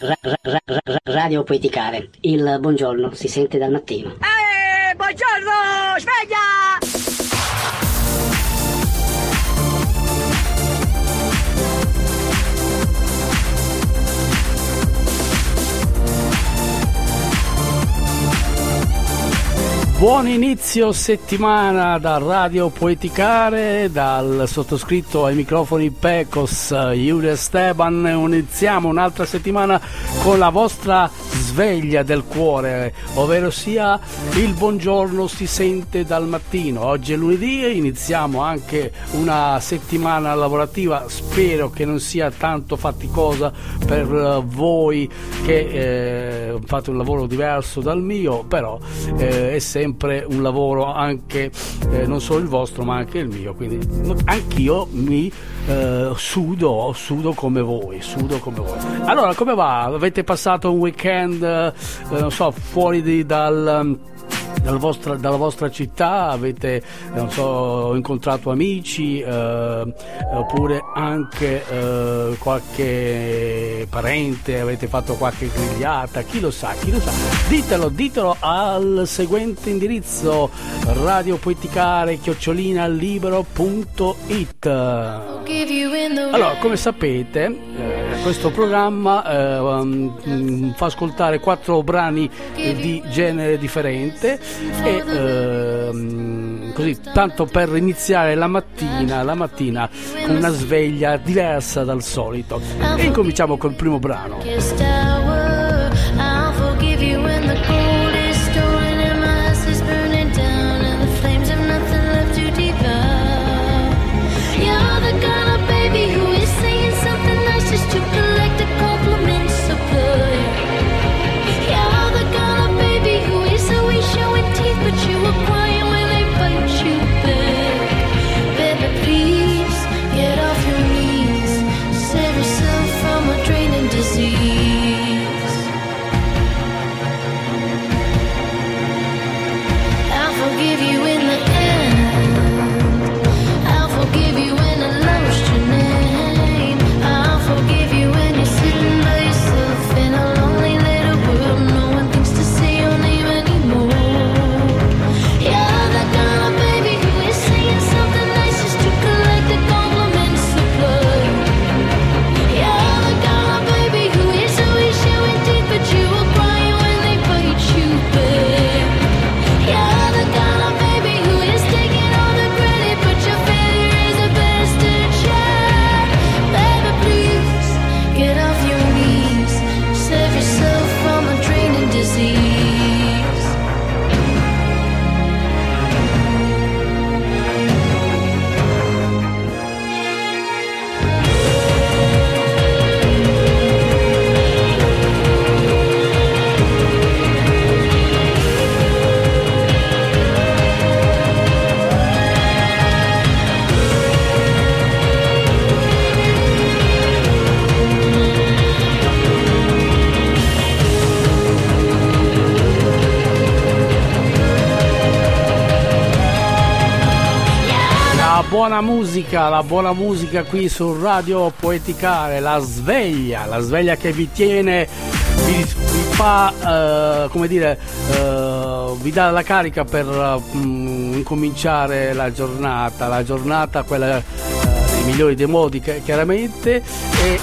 Ra- ra- ra- ra- radio Poeticare. Il buongiorno si sente dal mattino. Eh, buongiorno, Buon inizio settimana da Radio Poeticare, dal sottoscritto ai microfoni Pecos, Giulia Esteban. Iniziamo un'altra settimana con la vostra sveglia del cuore, ovvero sia il buongiorno si sente dal mattino. Oggi è lunedì iniziamo anche una settimana lavorativa. Spero che non sia tanto faticosa per voi che eh, fate un lavoro diverso dal mio, però eh, è sempre un lavoro anche eh, non solo il vostro ma anche il mio quindi anch'io mi eh, sudo sudo come voi sudo come voi. Allora come va? Avete passato un weekend eh, non so fuori di- dal dalla vostra, dalla vostra città avete so, incontrato amici eh, oppure anche eh, qualche parente, avete fatto qualche grigliata, chi lo sa, chi lo sa. Ditelo, ditelo al seguente indirizzo radiopoeticare chiocciolina libero.it allora, come sapete, eh, questo programma um, fa ascoltare quattro brani di genere differente e ehm, così, tanto per iniziare la mattina, la mattina con una sveglia diversa dal solito. E incominciamo col primo brano. Buona musica, la buona musica qui su Radio Poeticare, la sveglia, la sveglia che vi tiene, vi, vi fa, eh, come dire, eh, vi dà la carica per mm, incominciare la giornata, la giornata quella eh, nei migliori dei modi chi- chiaramente e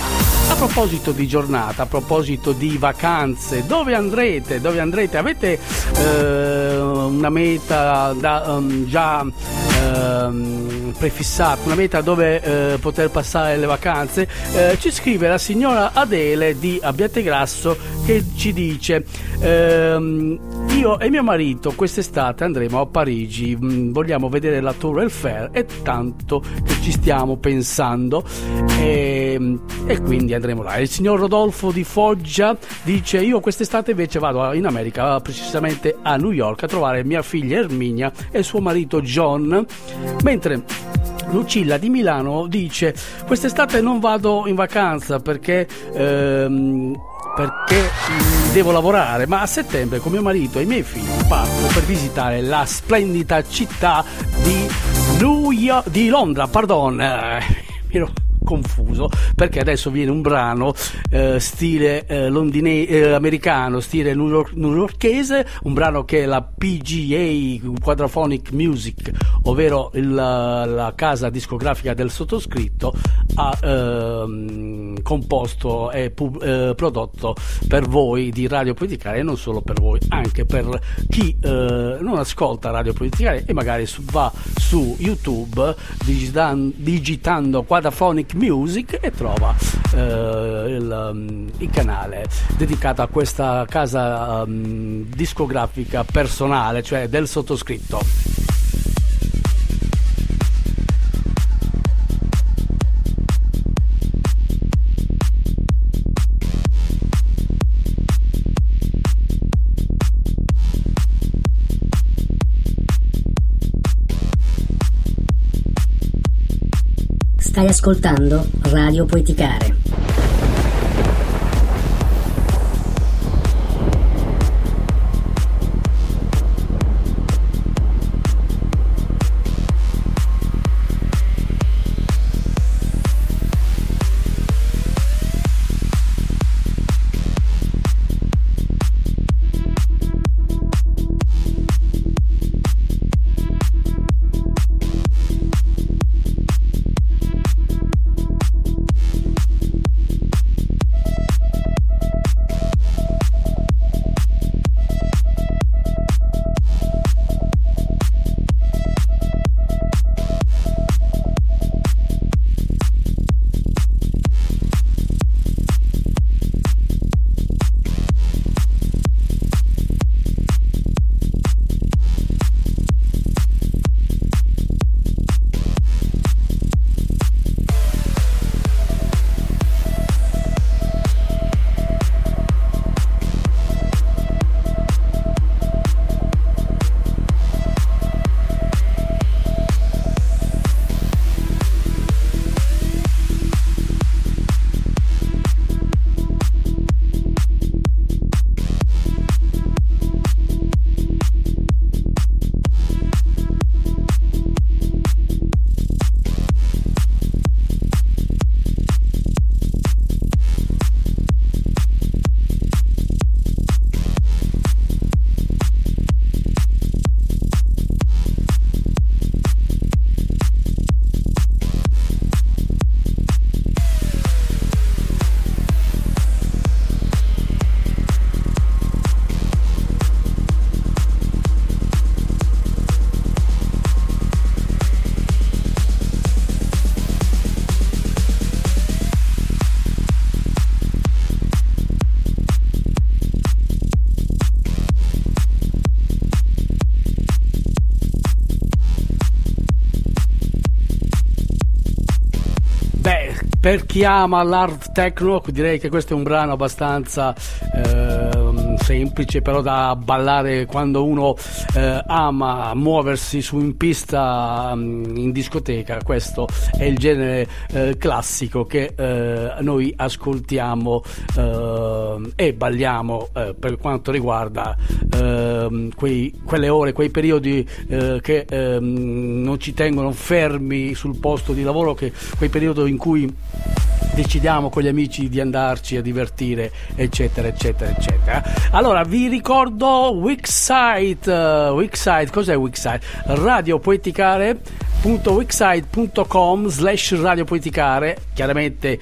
a proposito di giornata, a proposito di vacanze, dove andrete? Dove andrete? Avete eh, una meta da, ehm, già ehm, prefissata, una meta dove eh, poter passare le vacanze? Eh, ci scrive la signora Adele di Abbiategrasso che ci dice ehm, io e mio marito quest'estate andremo a Parigi, mm, vogliamo vedere la Tour Eiffel e tanto che ci stiamo pensando. E, e quindi andremo là. Il signor Rodolfo di Foggia dice io quest'estate invece vado in America, precisamente a New York, a trovare mia figlia Erminia e suo marito John, mentre Lucilla di Milano dice quest'estate non vado in vacanza perché... ehm, perché mm, devo lavorare, ma a settembre con mio marito e i miei figli parto per visitare la splendida città di, New York, di Londra, pardon, eh, confuso perché adesso viene un brano eh, stile eh, londine- eh, americano, stile new York- newyorkese, un brano che la PGA Quadraphonic Music, ovvero il- la casa discografica del sottoscritto, ha ehm, composto e pub- eh, prodotto per voi di Radio Politicare e non solo per voi, anche per chi eh, non ascolta Radio Politicare e magari su- va su YouTube digitan- digitando Quadraphonic Music e trova eh, il, um, il canale dedicato a questa casa um, discografica personale, cioè del sottoscritto. Ascoltando Radio Poeticare. Per chi ama l'hard techno direi che questo è un brano abbastanza ehm, semplice però da ballare quando uno eh, ama muoversi su in pista mm, in discoteca. Questo è il genere eh, classico che eh, noi ascoltiamo eh, e balliamo eh, per quanto riguarda ehm, quei- quelle ore quei periodi eh, che ehm, non ci tengono fermi sul posto di lavoro che quei periodi in cui decidiamo con gli amici di andarci a divertire eccetera eccetera eccetera allora vi ricordo Wixsite Wixsite cos'è Wixsite? radio poeticare www.wixsite.com slash radio poeticare chiaramente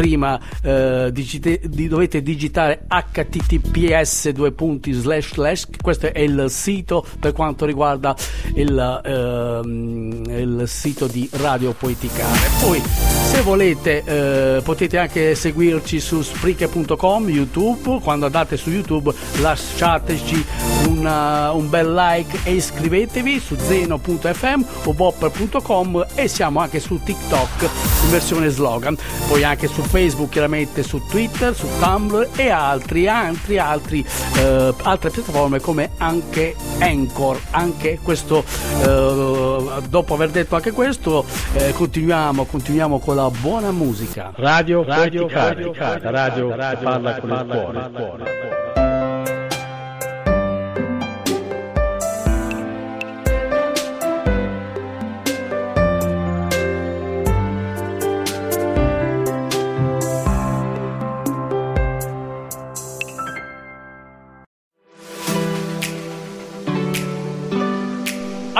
prima eh, digite- di- dovete digitare https due punti slash slash questo è il sito per quanto riguarda il, ehm, il sito di Radio Poeticare poi se volete eh, potete anche seguirci su spreaker.com youtube. Quando andate su youtube lasciateci una- un bel like e iscrivetevi su zeno.fm o bopper.com e siamo anche su TikTok in versione slogan. Poi anche su Facebook chiaramente su Twitter su Tumblr e altri altri altri eh, altre piattaforme come anche Anchor. Anche questo eh, dopo aver detto anche questo eh, continuiamo continuiamo con la buona musica. Radio, radio, radio, radio, radio, radio, parla con il cuore.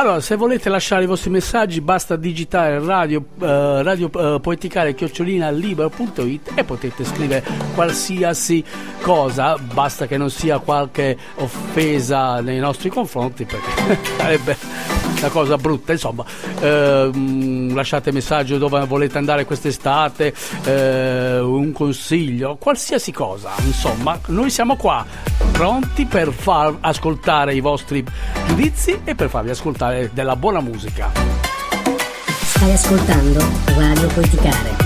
Allora, se volete lasciare i vostri messaggi, basta digitare radio, eh, radio eh, poeticare chiocciolina libero.it e potete scrivere qualsiasi cosa, basta che non sia qualche offesa nei nostri confronti, perché sarebbe una cosa brutta. Insomma, Ehm, lasciate messaggio dove volete andare quest'estate, eh, un consiglio, qualsiasi cosa. Insomma, noi siamo qua pronti per far ascoltare i vostri giudizi e per farvi ascoltare della buona musica. Stai ascoltando Radio Poeticare.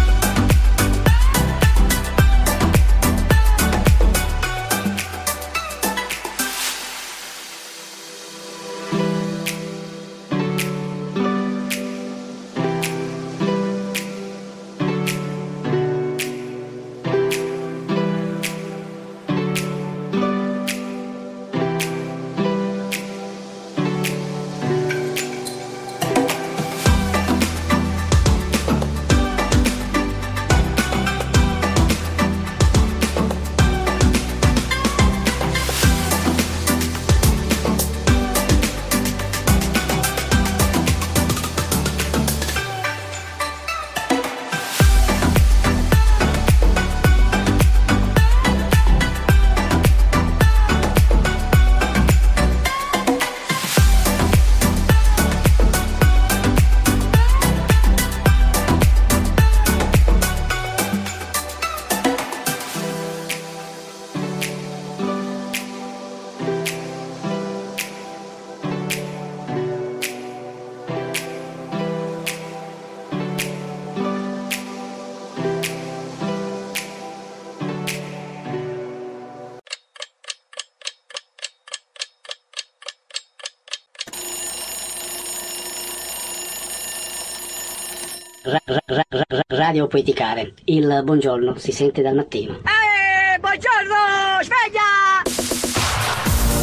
Radio Poeticare. Il buongiorno si sente dal mattino. Eh,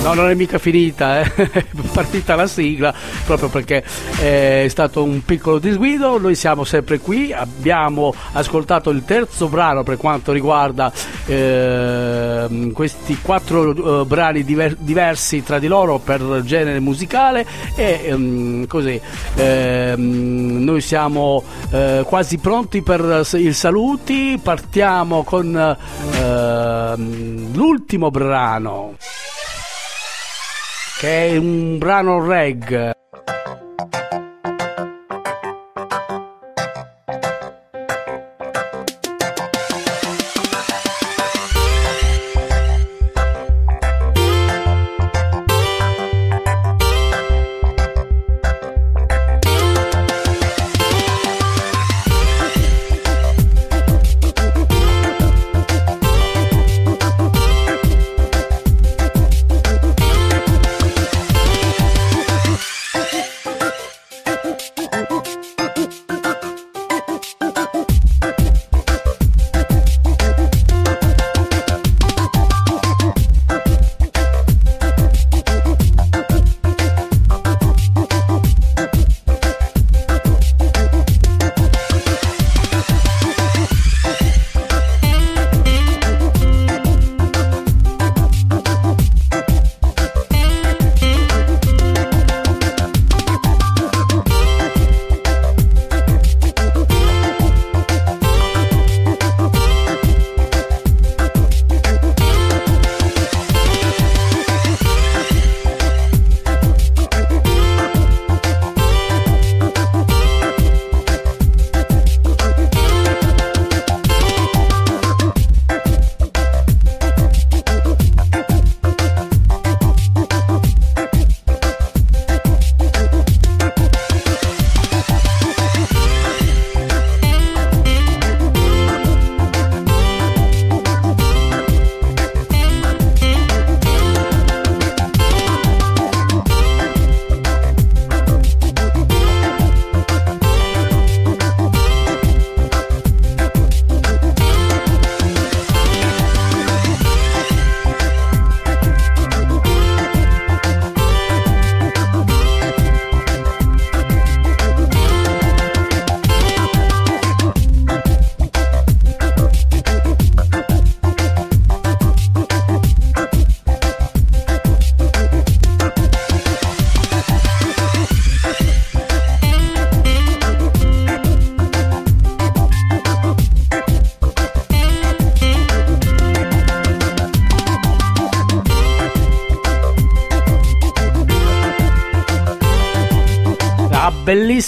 No, non è mica finita, eh. è partita la sigla proprio perché è stato un piccolo disguido. Noi siamo sempre qui, abbiamo ascoltato il terzo brano per quanto riguarda ehm, questi quattro eh, brani diver- diversi tra di loro per genere musicale e ehm, così ehm, noi siamo eh, quasi pronti per i saluti. Partiamo con ehm, l'ultimo brano che è un brano reg.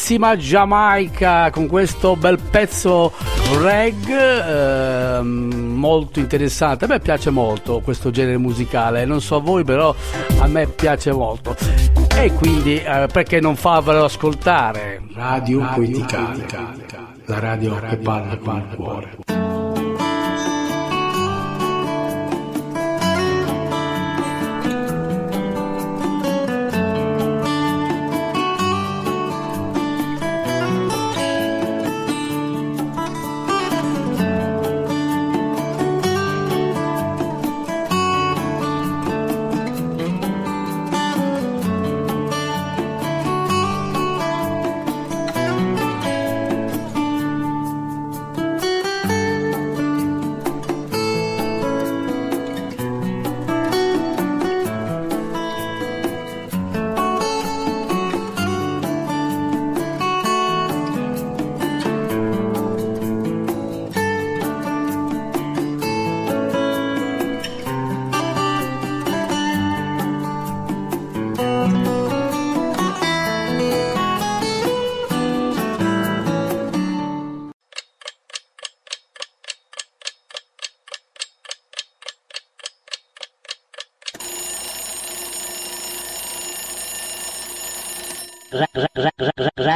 Bellissima Giamaica con questo bel pezzo reg ehm, molto interessante. A me piace molto questo genere musicale, non so a voi, però a me piace molto. E quindi eh, perché non farvelo ascoltare? Radio Poeticale, la radio che parla con il cuore.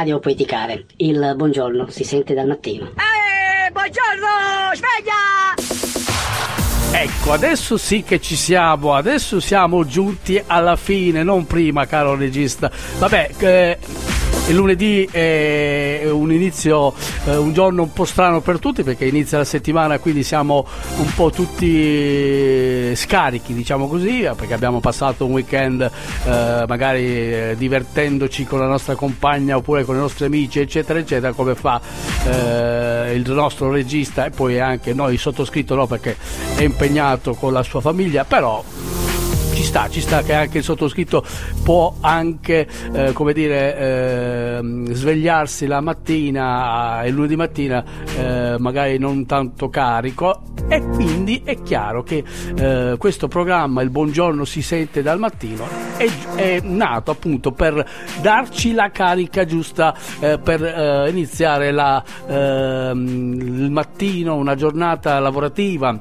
Radio Poeticare. Il buongiorno si sente dal mattino. Eh, buongiorno, sveglia! Ecco, adesso sì che ci siamo, adesso siamo giunti alla fine, non prima, caro regista. Vabbè, eh, il lunedì è un inizio, eh, un giorno un po' strano per tutti perché inizia la settimana, quindi siamo un po' tutti scarichi, diciamo così, perché abbiamo passato un weekend eh, magari eh, divertendoci con la nostra compagna oppure con i nostri amici, eccetera, eccetera, come fa eh, il nostro regista e poi anche noi sottoscritto no perché è impegnato con la sua famiglia, però ci sta, ci sta che anche il sottoscritto può anche, eh, come dire, ehm, svegliarsi la mattina, il lunedì mattina, eh, magari non tanto carico. E quindi è chiaro che eh, questo programma, il buongiorno si sente dal mattino, è, è nato appunto per darci la carica giusta eh, per eh, iniziare la, ehm, il mattino, una giornata lavorativa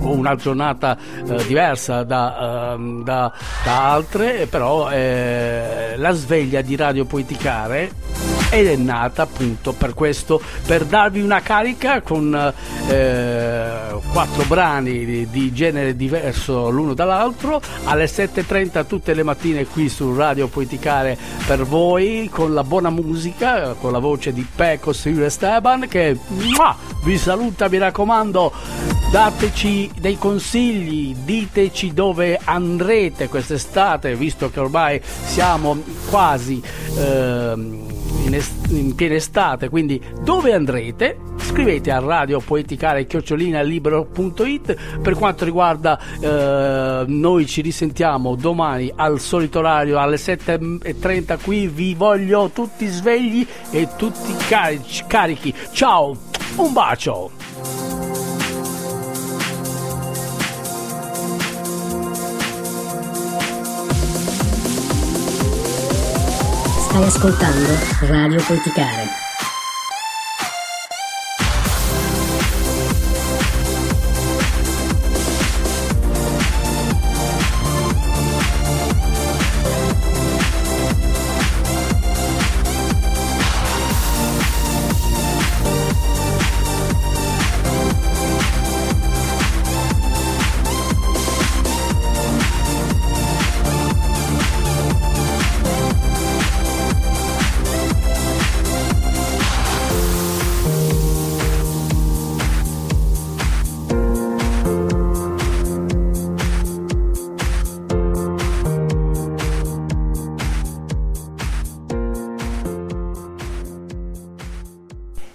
una giornata eh, diversa da, ehm, da- da altre, però eh, la sveglia di Radio Poeticare ed è nata appunto per questo, per darvi una carica con eh, quattro brani di, di genere diverso l'uno dall'altro. Alle 7.30 tutte le mattine qui su Radio Poeticare per voi con la buona musica, con la voce di Pecos Julio Esteban che mua, vi saluta, mi raccomando dateci dei consigli, diteci dove andrete quest'estate, visto che ormai siamo quasi ehm, in, est- in piena estate, quindi dove andrete? Scrivete a radio poeticare chiocciolina libero.it per quanto riguarda eh, noi ci risentiamo domani al solito orario alle 7.30 qui vi voglio tutti svegli e tutti carici, carichi. Ciao un bacio Stai ascoltando Radio Poeticare.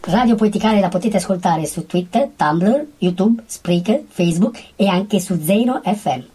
Radio Poeticare la potete ascoltare su Twitter, Tumblr, YouTube, Spreaker, Facebook e anche su Zeno FM.